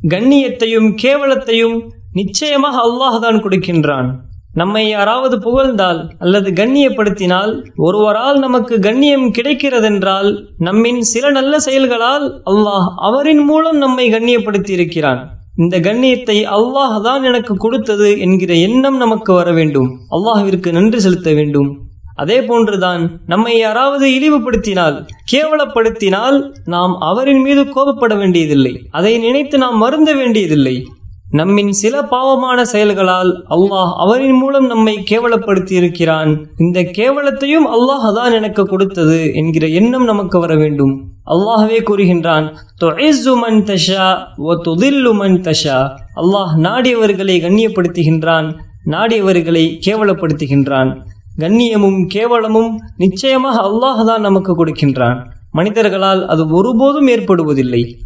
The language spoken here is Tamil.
கண்ணியத்தையும் கேவலத்தையும் நிச்சயமாக அல்லாஹ் தான் கொடுக்கின்றான். நம்மை யாராவது புகழ்ந்தால் அல்லது கண்ணியப்படுத்தினால் ஒருவரால் நமக்கு கண்ணியம் கிடைக்கிறதென்றால் நம்மின் சில நல்ல செயல்களால் அல்லாஹ் அவரின் மூலம் நம்மை கண்ணியப்படுத்தி இருக்கிறான் இந்த கண்ணியத்தை அல்லாஹ் தான் எனக்கு கொடுத்தது என்கிற எண்ணம் நமக்கு வர வேண்டும். அல்லாஹ்விற்கு நன்றி செலுத்த வேண்டும். அதே போன்றுதான் நம்மை யாராவது இழிவுபடுத்தினால் கேவலப்படுத்தினால் நாம் அவரின் மீது கோபப்பட வேண்டியதில்லை. அதை நினைத்து நாம் மருந்த வேண்டியதில்லை. நம்மின் சில பாவமான செயல்களால் அல்லாஹ் அவரின் மூலம் நம்மை கேவலப்படுத்தி இருக்கிறான் இந்த கேவலத்தையும் அல்லாஹ் தான் எனக்கு கொடுத்தது என்கிற எண்ணம் நமக்கு வர வேண்டும். அல்லாஹவே கூறுகின்றான் அல்லாஹ் நாடியவர்களை கண்ணியப்படுத்துகின்றான் நாடியவர்களை கேவலப்படுத்துகின்றான். கண்ணியமும் கேவலமும் நிச்சயமாக அல்லாஹ் தான் நமக்கு கொடுக்கின்றான். மனிதர்களால் அது ஒருபோதும் ஏற்படுவதில்லை.